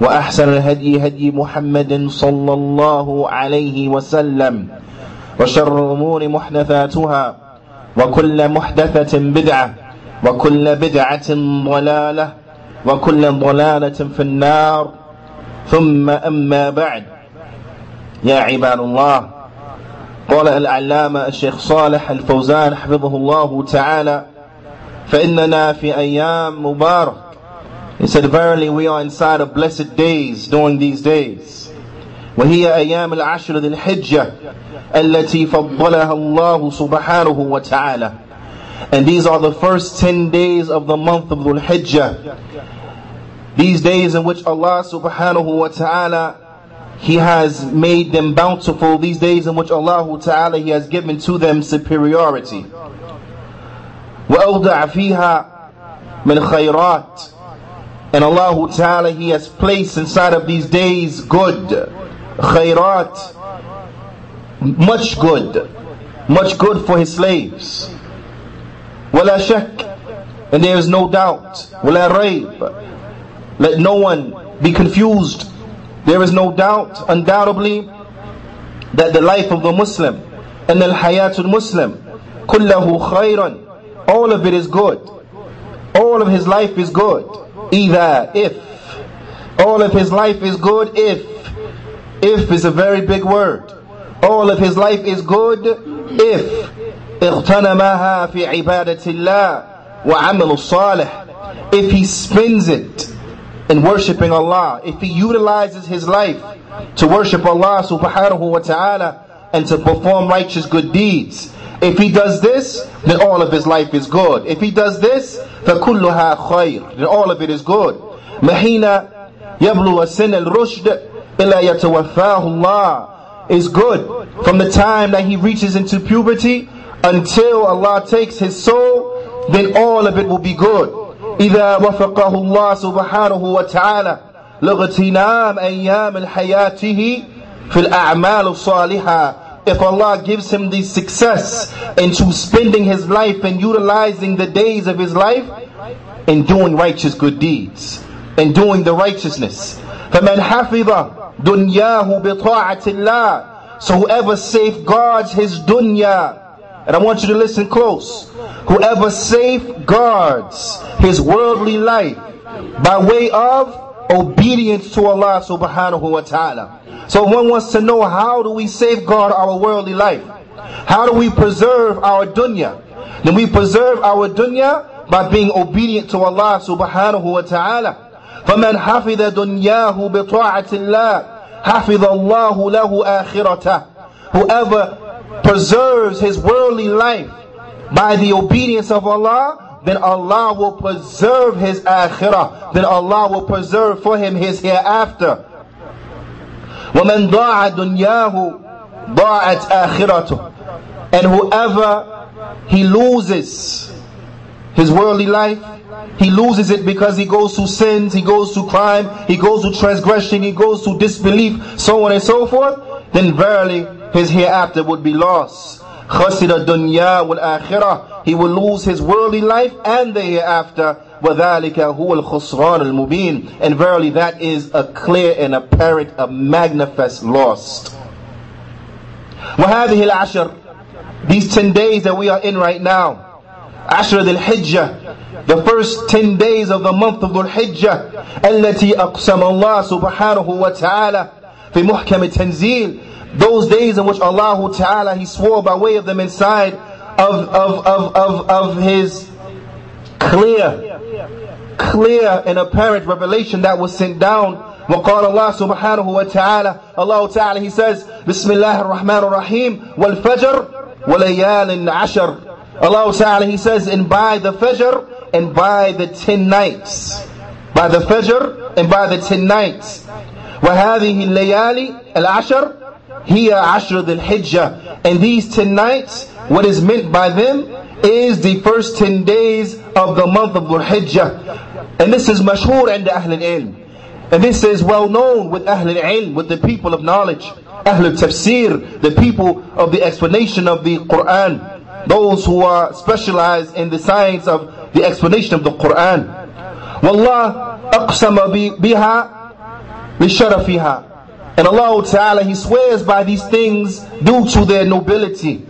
وأحسن الهدي هدي محمد صلى الله عليه وسلم وشر الأمور محدثاتها وكل محدثة بدعة وكل بدعة ضلالة وكل ضلالة في النار. ثم أما بعد. يا عباد الله قال العلامة الشيخ صالح الفوزان حفظه الله تعالى فإننا في أيام مبارك He said verily we are inside of blessed days during these days وهي أيام العشر ذي الحجة التي فضلها الله سبحانه وتعالى And these are the first 10 days of the month of Dhul Hijjah. These days in which Allah subhanahu wa ta'ala He has made them bountiful. These days in which Allah ta'ala He has given to them superiority. وأودع فيها من خيرات And Allah Ta'ala He has placed inside of these days good khairat much good much good for His slaves ولا شك and there is no doubt ولا ريب let no one be confused there is no doubt undoubtedly that the life of the Muslim and the hayatul Muslim كله خيرا all of it is good. All of his life is good. Either if. All of his life is good if. If is a very big word. All of his life is good if. اغتنمها في عبادة الله وعمل الصالح. If he spends it in worshipping Allah, if he utilizes his life to worship Allah subhanahu wa ta'ala and to perform righteous good deeds, if he does this, then all of his life is good. If he does this, فَكُلُّهَا خَيْرٌ Then all of it is good. مَحِينَ يَبْلُوَ سِنَ الرُّشْدِ إِلَّا يَتَوَفَّاهُ اللَّهِ Is good from the time that he reaches into puberty until Allah takes his soul, then all of it will be good. إِذَا وَفَقَهُ اللَّهُ سُبْحَانَهُ وَتَعَالَى لِغْتِنَامِ أَيَّامِ الْحَيَاةِهِ فِي الْأَعْمَالِ الصَّالِحَةِ if Allah gives him the success into spending his life and utilizing the days of his life in doing righteous good deeds, in doing the righteousness. فَمَنْ حَفِظَ دُنْيَاهُ بِطَاعَةِ اللَّهِ So whoever safeguards his dunya, and I want you to listen close, whoever safeguards his worldly life by way of obedience to Allah subhanahu wa ta'ala. So one wants to know how do we safeguard our worldly life? How do we preserve our dunya? Then we preserve our dunya by being obedient to Allah subhanahu wa ta'ala. فَمَنْ حَفِظَ دُنْيَاهُ بِطَاعَةِ اللَّهِ حَفِظَ اللَّهُ لَهُ آخِرَتَهُ Whoever preserves his worldly life by the obedience of Allah, then Allah will preserve his akhirah. Then Allah will preserve for him his hereafter. وَمَنْ ضَاعَ دُنْيَاهُ ضَاعَتْ آخِرَتُهُ And whoever he loses his worldly life, he loses it because he goes to sins, he goes to crime, he goes to transgression, he goes to disbelief, so on and so forth, then verily his hereafter would be lost. خسر الدنيا والآخرة He will lose his worldly life and the hereafter. وذلك هو الخسران المبين And verily that is a clear and apparent, a manifest loss. وهذه العشر These 10 days that we are in right now عشر ذي الحجة the first 10 days of the month of Dhul Hijjah التي أقسم الله سبحانه وتعالى في محكم التنزيل those days in which Allah Ta'ala He swore by way of them inside of, of, of, of, of His clear, clear and apparent revelation that was sent down. وقال الله سبحانه وتعالى Allah Ta'ala He says بسم الله الرحمن الرحيم والفجر وليال عشر Allah Ta'ala He says and by the Fajr and by the ten nights by the Fajr and by the ten nights وهذه الليالي العشر هي عشر ذي الحجة and these ten nights what is meant by them is the first 10 days of the month of Dhul Hijjah. And this is mashhur and Ahl al-Ilm. And this is well known with Ahl al-Ilm, with the people of knowledge. Ahl al-Tafsir, the people of the explanation of the Quran. Those who are specialized in the science of the explanation of the Quran. Wallah aqsama biha lisharafiha. And Allah Ta'ala, He swears by these things due to their nobility.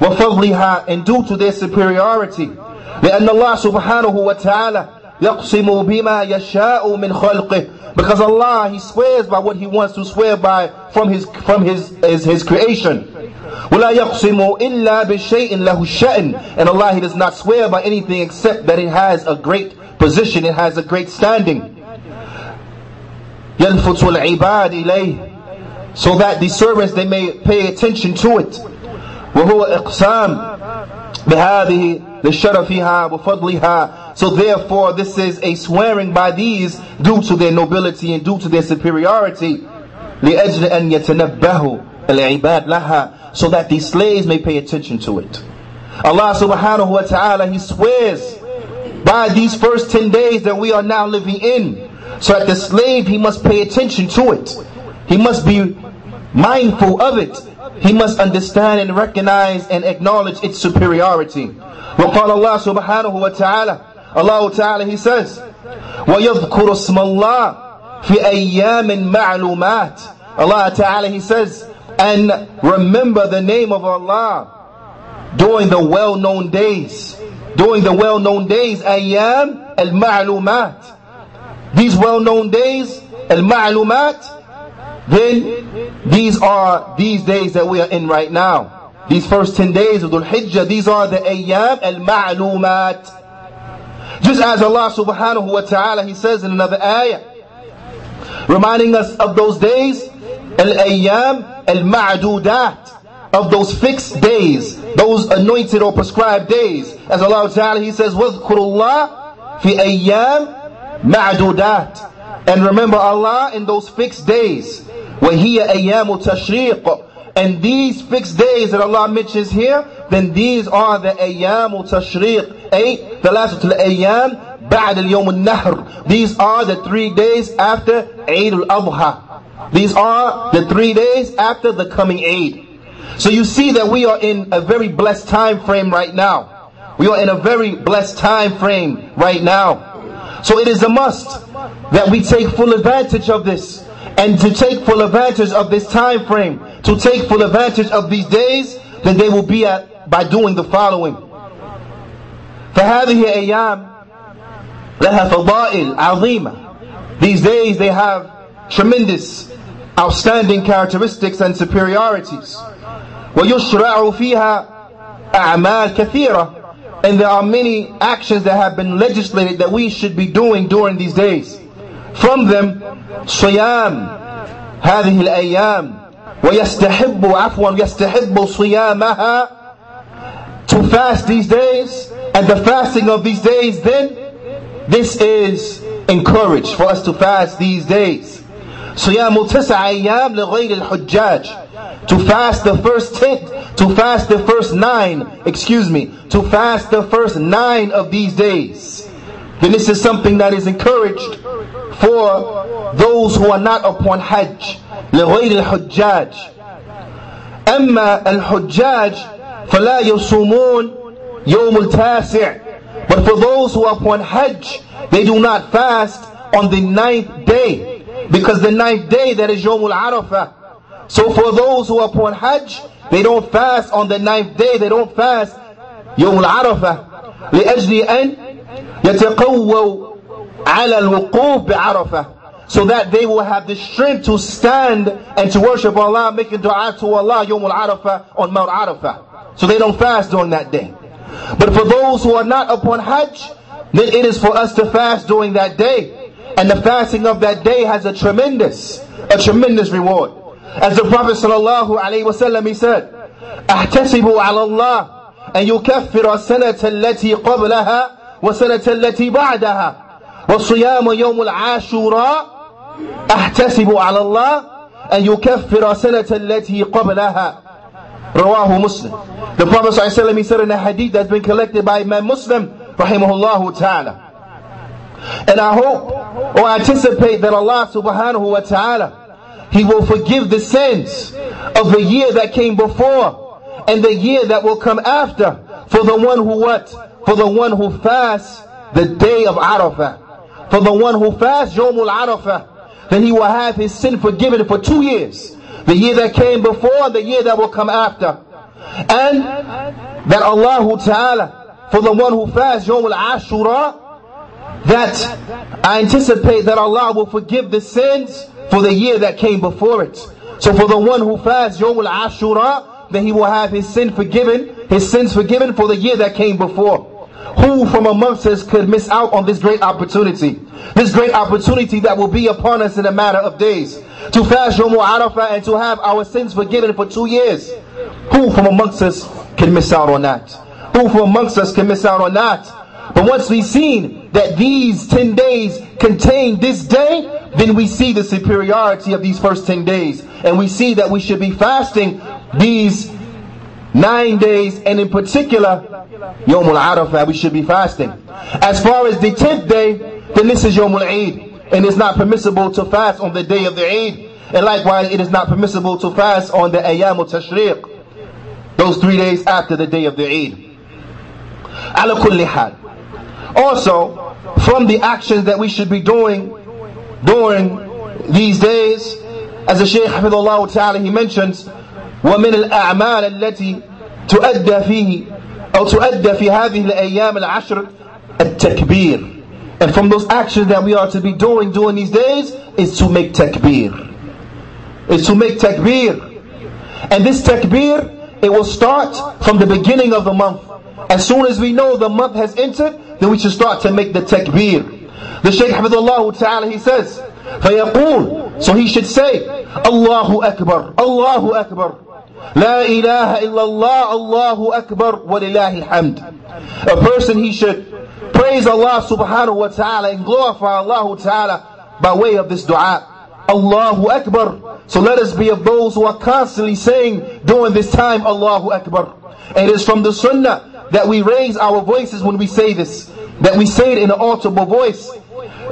وفضلها and due to their superiority لأن الله سبحانه وتعالى يقسم بما يشاء من خلقه because Allah He swears by what He wants to swear by from His from His His, his creation ولا يقسم إلا بشيء له الشأن and Allah He does not swear by anything except that it has a great position it has a great standing يلفت العباد إليه so that the servants they may pay attention to it وهو إقسام بهذه لشرفها وفضلها so therefore this is a swearing by these due to their nobility and due to their superiority لأجل أن يتنبهوا العباد لها so that the slaves may pay attention to it Allah subhanahu wa ta'ala he swears by these first 10 days that we are now living in so that the slave he must pay attention to it he must be mindful of it he must understand and recognize and acknowledge its superiority. وقال الله سبحانه وتعالى Allah Ta'ala He says وَيَذْكُرُ اسْمَ اللَّهِ فِي أَيَّامٍ مَعْلُومَاتٍ Allah Ta'ala He says and remember the name of Allah during the well-known days during the well-known days أيام المعلومات these well-known days المعلومات then these are these days that we are in right now. These first 10 days of Dhul Hijjah, these are the ayyam al-ma'lumat. Just as Allah subhanahu wa ta'ala, He says in another ayah, reminding us of those days, al-ayyam al-ma'dudat, of those fixed days, those anointed or prescribed days. As Allah ta'ala, He says, وَذْكُرُ اللَّهِ فِي أَيَّام مَعْدُودَات And remember Allah in those fixed days. وَهِيَ أَيَّامُ تَشْرِيقٍ and these fixed days that Allah mentions here, then these are the أيام تشريق أي ثلاثة الأيام بعد اليوم النحر These are the three days after Eid al-Adha These are the three days after the coming Eid So you see that we are in a very blessed time frame right now We are in a very blessed time frame right now So it is a must that we take full advantage of this and to take full advantage of this time frame, to take full advantage of these days, then they will be at by doing the following. فهذه أيام لها فضائل عظيمة. These days they have tremendous, outstanding characteristics and superiorities. ويشرع فيها أعمال كثيرة and there are many actions that have been legislated that we should be doing during these days. From them, صيام هذه الأيام ويستحب عفوا يستحب صيامها to fast these days and the fasting of these days then this is encouraged for us to fast these days صيام تسع أيام لغير الحجاج to fast the first ten, to fast the first nine, excuse me, to fast the first nine of these days. Then this is something that is encouraged for those who are not upon Hajj, لغير الحجاج. أما الحجاج فلا يصومون يوم التاسع But for those who are upon Hajj, they do not fast on the ninth day. Because the ninth day, that is Yawmul Arafah. So for those who are upon Hajj, they don't fast on the ninth day, they don't fast Yawmul Arafah. لأجل أن يتقووا على الوقوف بعرفة so that they will have the strength to stand and to worship Allah, making dua to Allah Yawmul Arafah on Mount Arafah. So they don't fast during that day. But for those who are not upon Hajj, then it is for us to fast during that day. And the fasting of that day has a tremendous, a tremendous reward. As the Prophet sallallahu alaihi wasallam he said, "احتسبوا على الله أن يكفر السنة التي قبلها وسنة التي بعدها وصيام يوم العاشوراء أحتسب على الله أن يكفر سنة التي قبلها رواه Muslim. The Prophet ﷺ he said in a hadith that's been collected by Imam Muslim rahimahullah ta'ala. And I hope or anticipate that Allah subhanahu wa ta'ala He will forgive the sins of the year that came before and the year that will come after for the one who what? For the one who fasts the day of Arafah. For the one who fasts Yawmul Arafah, then he will have his sin forgiven for two years. The year that came before, and the year that will come after. And that Allah Ta'ala, for the one who fasts Yawmul Ashura, that I anticipate that Allah will forgive the sins for the year that came before it. So for the one who fasts Yawmul Ashura, then he will have his sin forgiven, his sins forgiven for the year that came before. Who from amongst us could miss out on this great opportunity? This great opportunity that will be upon us in a matter of days. To fast Yom Arafah and to have our sins forgiven for two years. Who from amongst us can miss out on that? Who from amongst us can miss out on that? But once we've seen that these 10 days contain this day, then we see the superiority of these first 10 days. And we see that we should be fasting these nine days, and in particular, Yom Arafah, we should be fasting. As far as the tenth day, then this is Yom Eid, and it's not permissible to fast on the day of the Eid. And likewise, it is not permissible to fast on the Ayyam al-Tashriq, those three days after the day of the Eid. Also, from the actions that we should be doing during these days, as the Shaykh Hafidullah Ta'ala, he mentions, ومن الأعمال التي تؤدى فيه أو تؤدى في هذه الأيام العشر التكبير and from those actions that we are to be doing during these days is to make takbir is to make takbir and this takbir it will start from the beginning of the month as soon as we know the month has entered then we should start to make the takbir the Shaykh Hafidullah Ta'ala he says فيقول so he should say Allahu Akbar Allahu Akbar La ilaha illallah, Allahu Akbar, wa alhamd. A person, he should praise Allah subhanahu wa ta'ala and glorify Allah ta'ala by way of this dua. Allahu Akbar. So let us be of those who are constantly saying during this time, Allahu Akbar. And it is from the sunnah that we raise our voices when we say this. That we say it in an audible voice.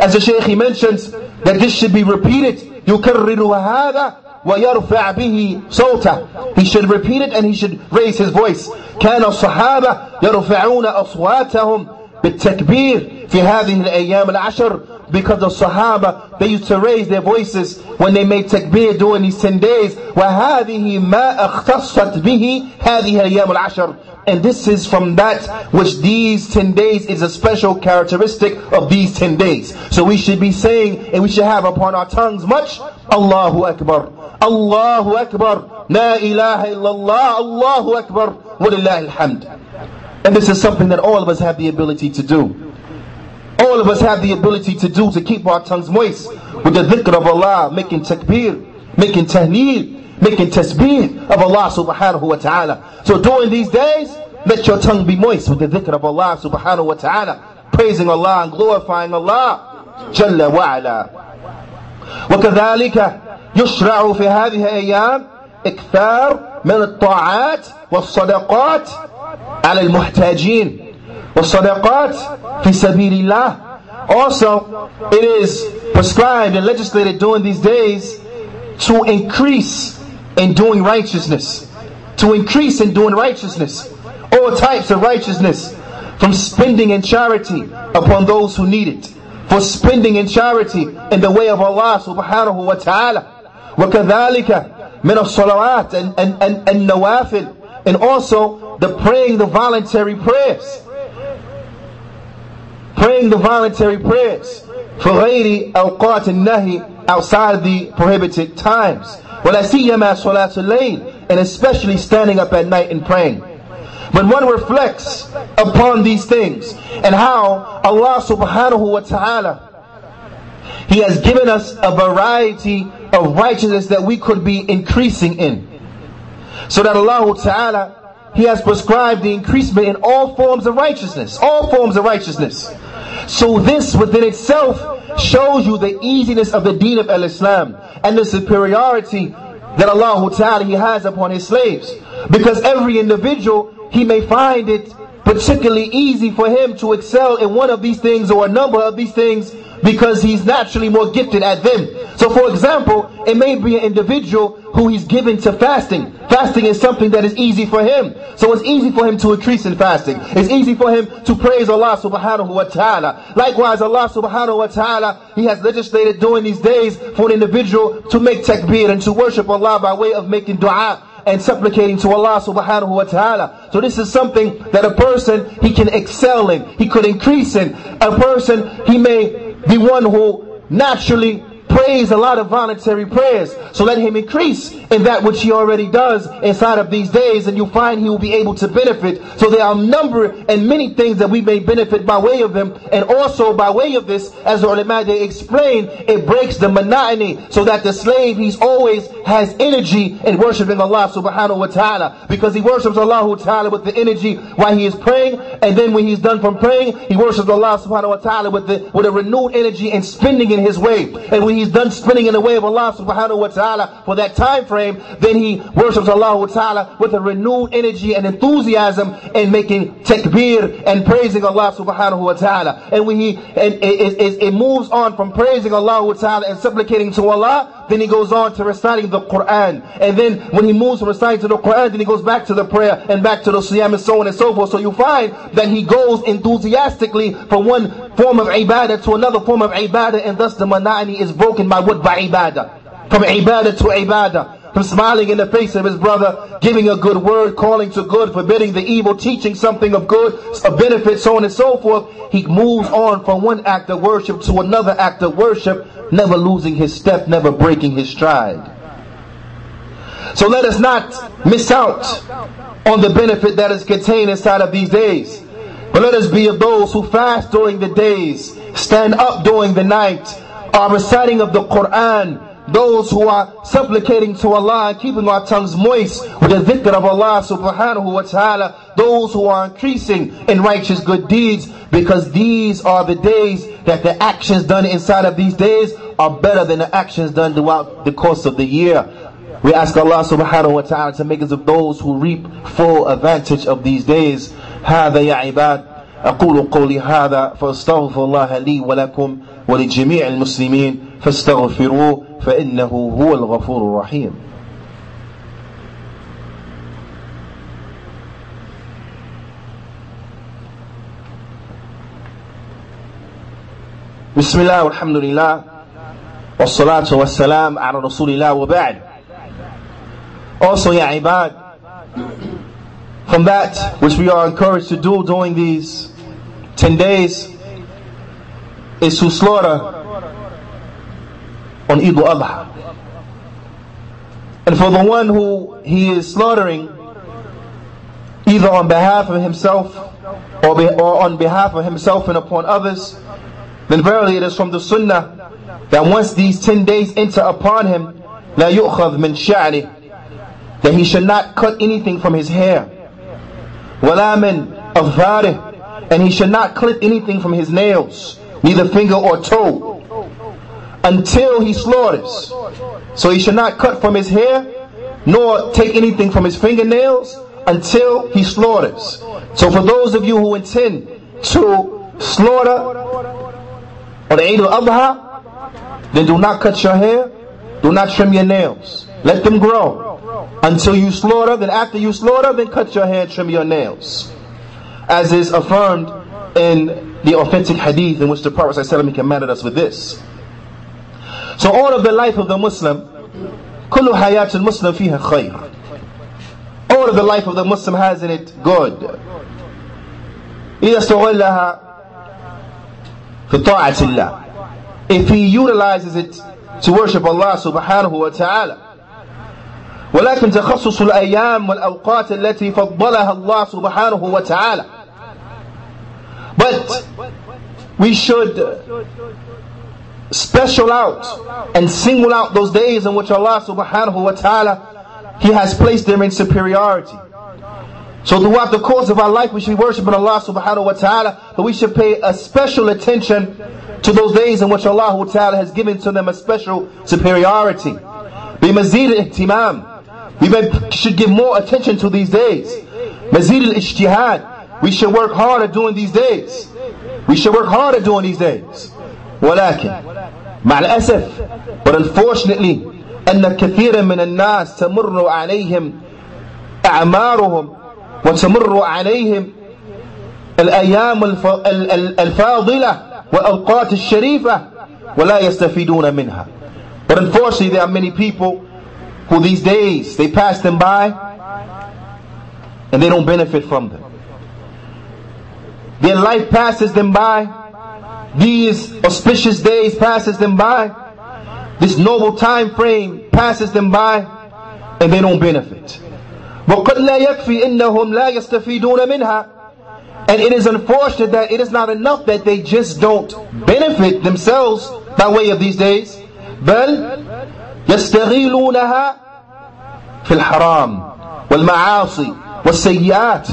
As the Shaykh he mentions, that this should be repeated. يكرر هذا ويرفع به صوته he should repeat it and he should raise his voice كان الصحابة يرفعون أصواتهم بالتكبير في هذه الأيام العشر because the Sahaba they used to raise their voices when they made takbir during these 10 days وهذه ما اختصت به هذه الأيام العشر and this is from that which these 10 days is a special characteristic of these 10 days. So we should be saying and we should have upon our tongues much Allahu Akbar. Allahu Akbar. La ilaha illallah. Allahu Akbar. Walillahi alhamd. And this is something that all of us have the ability to do. All of us have the ability to do to keep our tongues moist with the dhikr of Allah, making takbir, making tahleel, making tasbih of Allah subhanahu wa ta'ala. So during these days, let your tongue be moist with the dhikr of Allah subhanahu wa ta'ala, praising Allah and glorifying Allah جل وعلا. وكذلك يشرع في هذه الأيام إكثار من الطاعات والصدقات على المحتاجين والصدقات في سبيل الله also it is prescribed and legislated during these days to increase in doing righteousness to increase in doing righteousness, all types of righteousness, from spending in charity upon those who need it, for spending in charity in the way of Allah subhanahu wa ta'ala. وكذلك من الصلوات and, and, and, and nawafil and also the praying the voluntary prayers praying the voluntary prayers for غير أوقات النهي outside the prohibited times ولا سيما صلاة الليل and especially standing up at night and praying when one reflects upon these things and how Allah subhanahu wa ta'ala He has given us a variety of righteousness that we could be increasing in. So that Allah Ta'ala, He has prescribed the increasement in all forms of righteousness. All forms of righteousness. So this within itself shows you the easiness of the deen of Al-Islam and the superiority that Allah Ta'ala He has upon His slaves. Because every individual he may find it particularly easy for him to excel in one of these things or a number of these things because he's naturally more gifted at them. So for example, it may be an individual who he's given to fasting. Fasting is something that is easy for him. So it's easy for him to increase in fasting. It's easy for him to praise Allah subhanahu wa ta'ala. Likewise, Allah subhanahu wa ta'ala, He has legislated during these days for an individual to make takbir and to worship Allah by way of making dua and supplicating to Allah subhanahu wa ta'ala. So this is something that a person, he can excel in, he could increase in. A person, he may be one who naturally prays a lot of voluntary prayers. So let him increase in that which he already does inside of these days and you'll find he will be able to benefit. So there are a number and many things that we may benefit by way of them and also by way of this, as the ulama they explain, it breaks the monotony so that the slave he's always has energy in worshiping Allah subhanahu wa ta'ala because he worships Allah ta'ala with the energy while he is praying and then when he's done from praying he worships Allah subhanahu wa ta'ala with, the, with a renewed energy and spending in his way and when he's done spinning in the way of Allah subhanahu wa ta'ala for that time frame, then he worships Allah ta'ala with a renewed energy and enthusiasm in making takbir and praising Allah subhanahu wa ta'ala. And when he, and it, it, it moves on from praising Allah ta'ala and supplicating to Allah, then he goes on to reciting the Quran. And then when he moves from reciting to the Quran, then he goes back to the prayer and back to the siyam and so on and so forth. So you find that he goes enthusiastically from one form of ibadah to another form of ibadah and thus the monotony is broken by what? By ibadah. From ibadah to ibadah from smiling in the face of his brother, giving a good word, calling to good, forbidding the evil, teaching something of good, a benefit, so on and so forth. He moves on from one act of worship to another act of worship, never losing his step, never breaking his stride. So let us not miss out on the benefit that is contained inside of these days. But let us be of those who fast during the days, stand up during the night, are reciting of the Quran, those who are supplicating to Allah and keeping our tongues moist with the dhikr of Allah subhanahu wa ta'ala, those who are increasing in righteous good deeds, because these are the days that the actions done inside of these days are better than the actions done throughout the course of the year. We ask Allah subhanahu wa ta'ala to make us of those who reap full advantage of these days. هذا يا عباد أقول قولي هذا فاستغفر الله لي ولكم ولجميع المسلمين فاستغفروه فإنه هو الغفور الرحيم. بسم الله والحمد لله والصلاة والسلام على رسول الله وبعد Also يا عباد From that which we are encouraged to do during these 10 days is to slaughter on Eid al-Adha. And for the one who he is slaughtering, either on behalf of himself or, be, or on behalf of himself and upon others, then verily it is from the sunnah that once these 10 days enter upon him, لا يؤخذ من شعره that he should not cut anything from his hair ولا من أظفاره and he should not clip anything from his nails neither finger or toe until he slaughters. So he should not cut from his hair, nor take anything from his fingernails until he slaughters. So for those of you who intend to slaughter on the Eid al-Adha, then do not cut your hair, do not trim your nails. Let them grow. until you slaughter, then after you slaughter, then cut your hair, trim your nails. As is affirmed in the authentic hadith in which the Prophet ﷺ commanded us with this. So all of the life of the Muslim, كل حياة المسلم فيها خير. All of the life of the Muslim has in it good. إذا استغلها في طاعة الله. If he utilizes it to worship Allah subhanahu wa ta'ala. ولكن تخصص الأيام والأوقات التي فضلها الله سبحانه وتعالى But we should special out and single out those days in which Allah subhanahu wa ta'ala He has placed them in superiority. So throughout the course of our life we should be worshiping Allah subhanahu wa ta'ala, but we should pay a special attention to those days in which Allah ta'ala has given to them a special superiority. بمزيد الاهتمام we should give more attention to these days. Mazid al-ijtihad. We should work harder during these days. We should work harder during these days. ولكن مع الأسف unfortunately أن كثيرا من الناس تمر عليهم أعمارهم وتمر عليهم الأيام الفاضلة والأوقات الشريفة ولا يستفيدون منها But unfortunately there are many people who these days they pass them by and they don't benefit from them. Their life passes them by. These auspicious days passes them by. This noble time frame passes them by and they don't benefit. وقد لا يكفي إنهم لا يستفيدون منها and it is unfortunate that it is not enough that they just don't benefit themselves by way of these days بل يستغلونها في الحرام والمعاصي والسيئات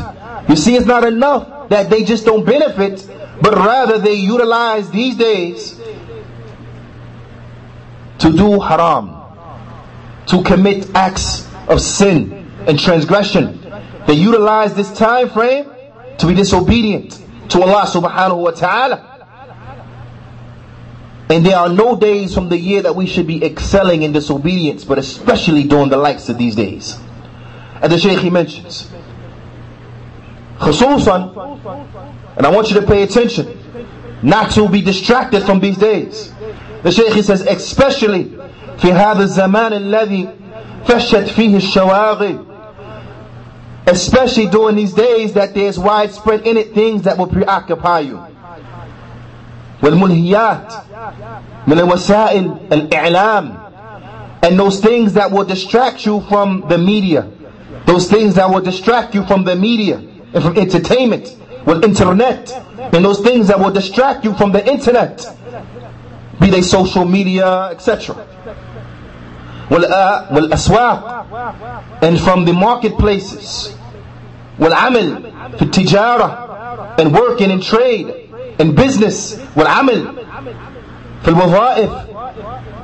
You see it's not enough that they just don't benefit but rather they utilize these days to do haram to commit acts of sin and transgression they utilize this time frame to be disobedient to Allah subhanahu wa ta'ala and there are no days from the year that we should be excelling in disobedience, but especially during the likes of these days. As the Shaykh he mentions, خصوصا, and I want you to pay attention, not to be distracted from these days. The Shaykh he says, especially في هذا الزمان الذي فشت فيه الشواغل especially during these days that there's widespread in it things that will preoccupy you. والملهيات من وسائل الإعلام and those things that will distract you from the media those things that will distract you from the media and from entertainment with internet and those things that will distract you from the internet be they social media etc والأسواق and from the marketplaces والعمل في التجارة and working in trade and business والعمل في الوظائف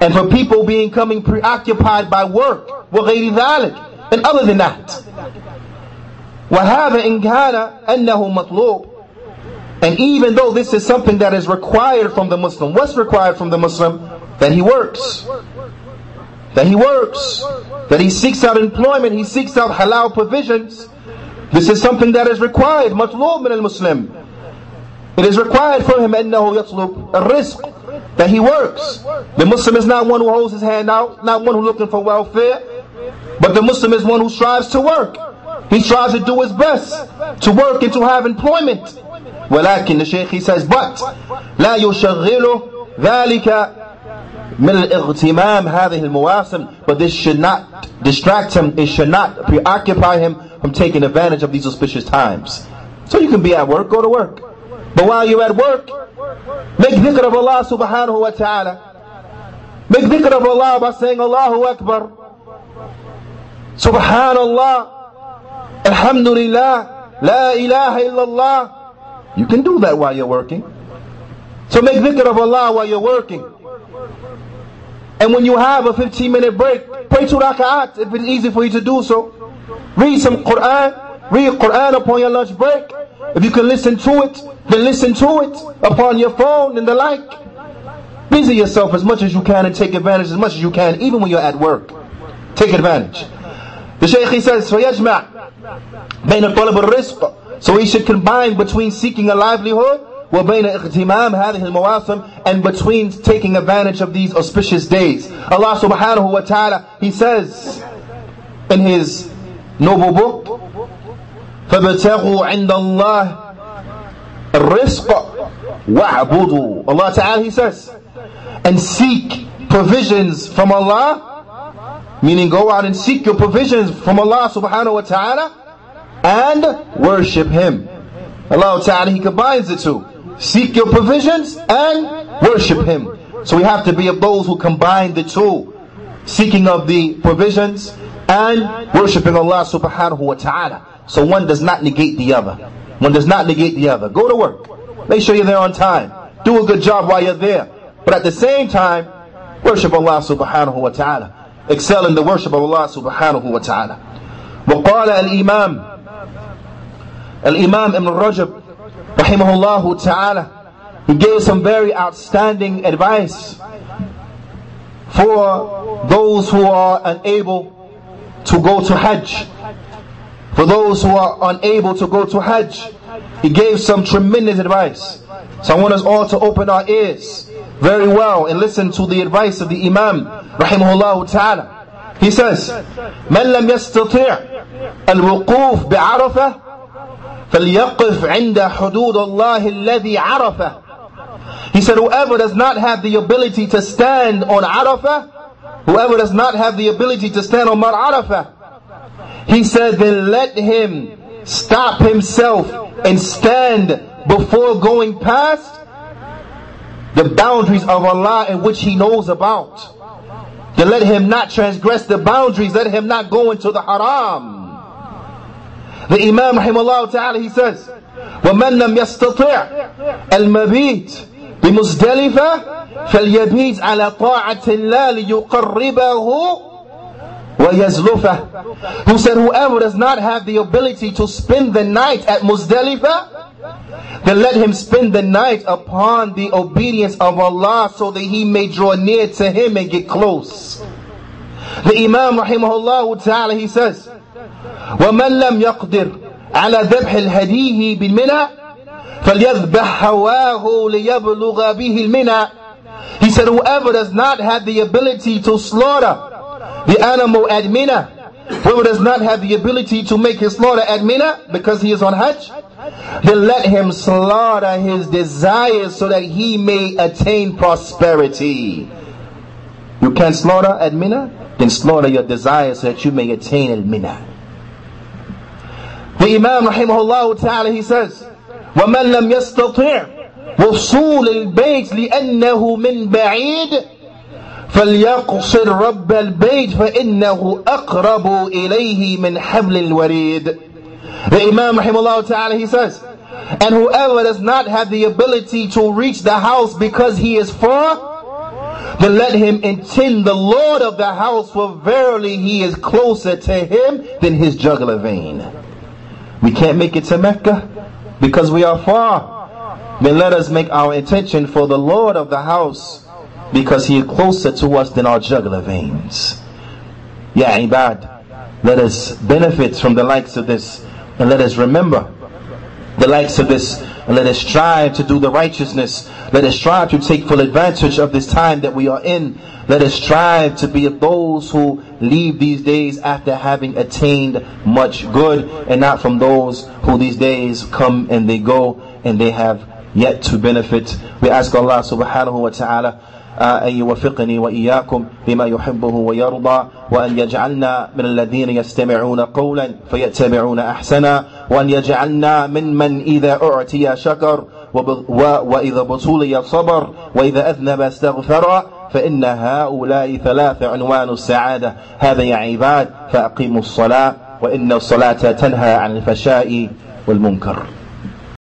and for people being coming preoccupied by work وغير ذلك and other than that وهذا إن كان أنه مطلوب and even though this is something that is required from the Muslim what's required from the Muslim that he works that he works that he seeks out employment he seeks out halal provisions this is something that is required مطلوب من المسلم it is required for him أنه يطلب الرزق that he works. The Muslim is not one who holds his hand out, not one who's looking for welfare, but the Muslim is one who strives to work. He strives to do his best to work and to have employment. ولكن the Shaykh he says, but لا يشغله ذلك من الاغتمام هذه المواسم but this should not distract him, it should not preoccupy him from taking advantage of these auspicious times. So you can be at work, go to work. But while you're at work, make dhikr of Allah subhanahu wa ta'ala. Make dhikr of Allah by saying Allahu Akbar. Subhanallah. Alhamdulillah. La ilaha illallah. You can do that while you're working. So make dhikr of Allah while you're working. And when you have a 15 minute break, pray two rak'at if it's easy for you to do so. Read some Quran. Read Quran upon your lunch break. If you can listen to it, then listen to it upon your phone and the like. Busy yourself as much as you can and take advantage as much as you can, even when you're at work. Take advantage. The Shaykh he says, فَيَجْمَعْ بَيْنَ طَلَبِ الرِّزْقِ So he should combine between seeking a livelihood وبين اغتمام هذه المواسم and between taking advantage of these auspicious days. Allah subhanahu wa ta'ala, He says in His noble book, فَابْتَغُوا عِنْدَ اللَّهِ الرِّزْقَ وَاعْبُدُوا Allah ta'ala, He says, and seek provisions from Allah, meaning go out and seek your provisions from Allah subhanahu wa ta'ala, and worship Him. Allah Ta'ala, He combines the two. Seek your provisions and worship Him. So we have to be of those who combine the two. Seeking of the provisions and worshiping Allah subhanahu wa ta'ala. So one does not negate the other. One does not negate the other. Go to work. Make sure you're there on time. Do a good job while you're there. But at the same time, worship Allah subhanahu wa ta'ala Excel in the worship of Allah subhanahu wa ta'ala. وقال الإمام Al-Imam Ibn Rajab, rahimahullah ta'ala, he gave some very outstanding advice for those who are unable to go to Hajj. For those who are unable to go to Hajj, he gave some tremendous advice. So I want us all to open our ears very well and listen to the advice of the Imam, rahimahullah ta'ala. He says, من لم يستطيع الوقوف بعرفة فليقف عند حدود الله الذي عرفه He said whoever does not have the ability to stand on Arafah whoever does not have the ability to stand on Mount Arafah he said then let him stop himself and stand before going past the boundaries of Allah in which he knows about. Then let him not transgress the boundaries, let him not go into the haram. The Imam rahimahullah ta'ala he says, وَمَنْ لَمْ يَسْتَطِعْ الْمَبِيتِ بمزدلفة فليبيت على طاعة الله ليقربه ويزلفه Who said whoever does not have the ability to spend the night at Muzdalifah then let him spend the night upon the obedience of Allah so that he may draw near to him and get close. The Imam rahimahullah ta'ala he says ومن لم يقدر على ذبح الهديه بالمنى فليذبح هواه ليبلغ به المنى He said whoever does not have the ability to slaughter the animal at Mina whoever does not have the ability to make his slaughter at Mina because he is on Hajj then let him slaughter his desires so that he may attain prosperity. You can slaughter at Mina, then slaughter your desires so that you may attain al Mina. The Imam rahimahullah ta'ala he says, وَمَنْ لَمْ يَسْتَطِعْ وصول البيت لأنه من بعيد فليقصر رب البيت فإنه أقرب إليه من حبل الوريد The Imam rahimahullah ta'ala he says, and whoever does not have the ability to reach the house because he is far, then let him intend the Lord of the house, for verily he is closer to him than his jugular vein. We can't make it to Mecca because we are far. Then let us make our intention for the Lord of the house because He is closer to us than our jugular veins. Ya ibad, let us benefit from the likes of this and let us remember the likes of this let us strive to do the righteousness. Let us strive to take full advantage of this time that we are in let us strive to be of those who leave these days after having attained much good and not from those who these days come and they go and they have yet to benefit. We ask Allah subhanahu wa ta'ala أن يوفقني وإياكم بما يحبه ويرضى وأن يجعلنا من الذين يستمعون قولا فيتبعون أحسنا وأن يجعلنا من من إذا أعتي شكر وإذا بطولي صبر وإذا أذنب استغفر فإن هؤلاء ثلاث عنوان السعادة. هذا يا عباد فأقيموا الصلاة وإن الصلاة تنهى عن الفشاء والمنكر.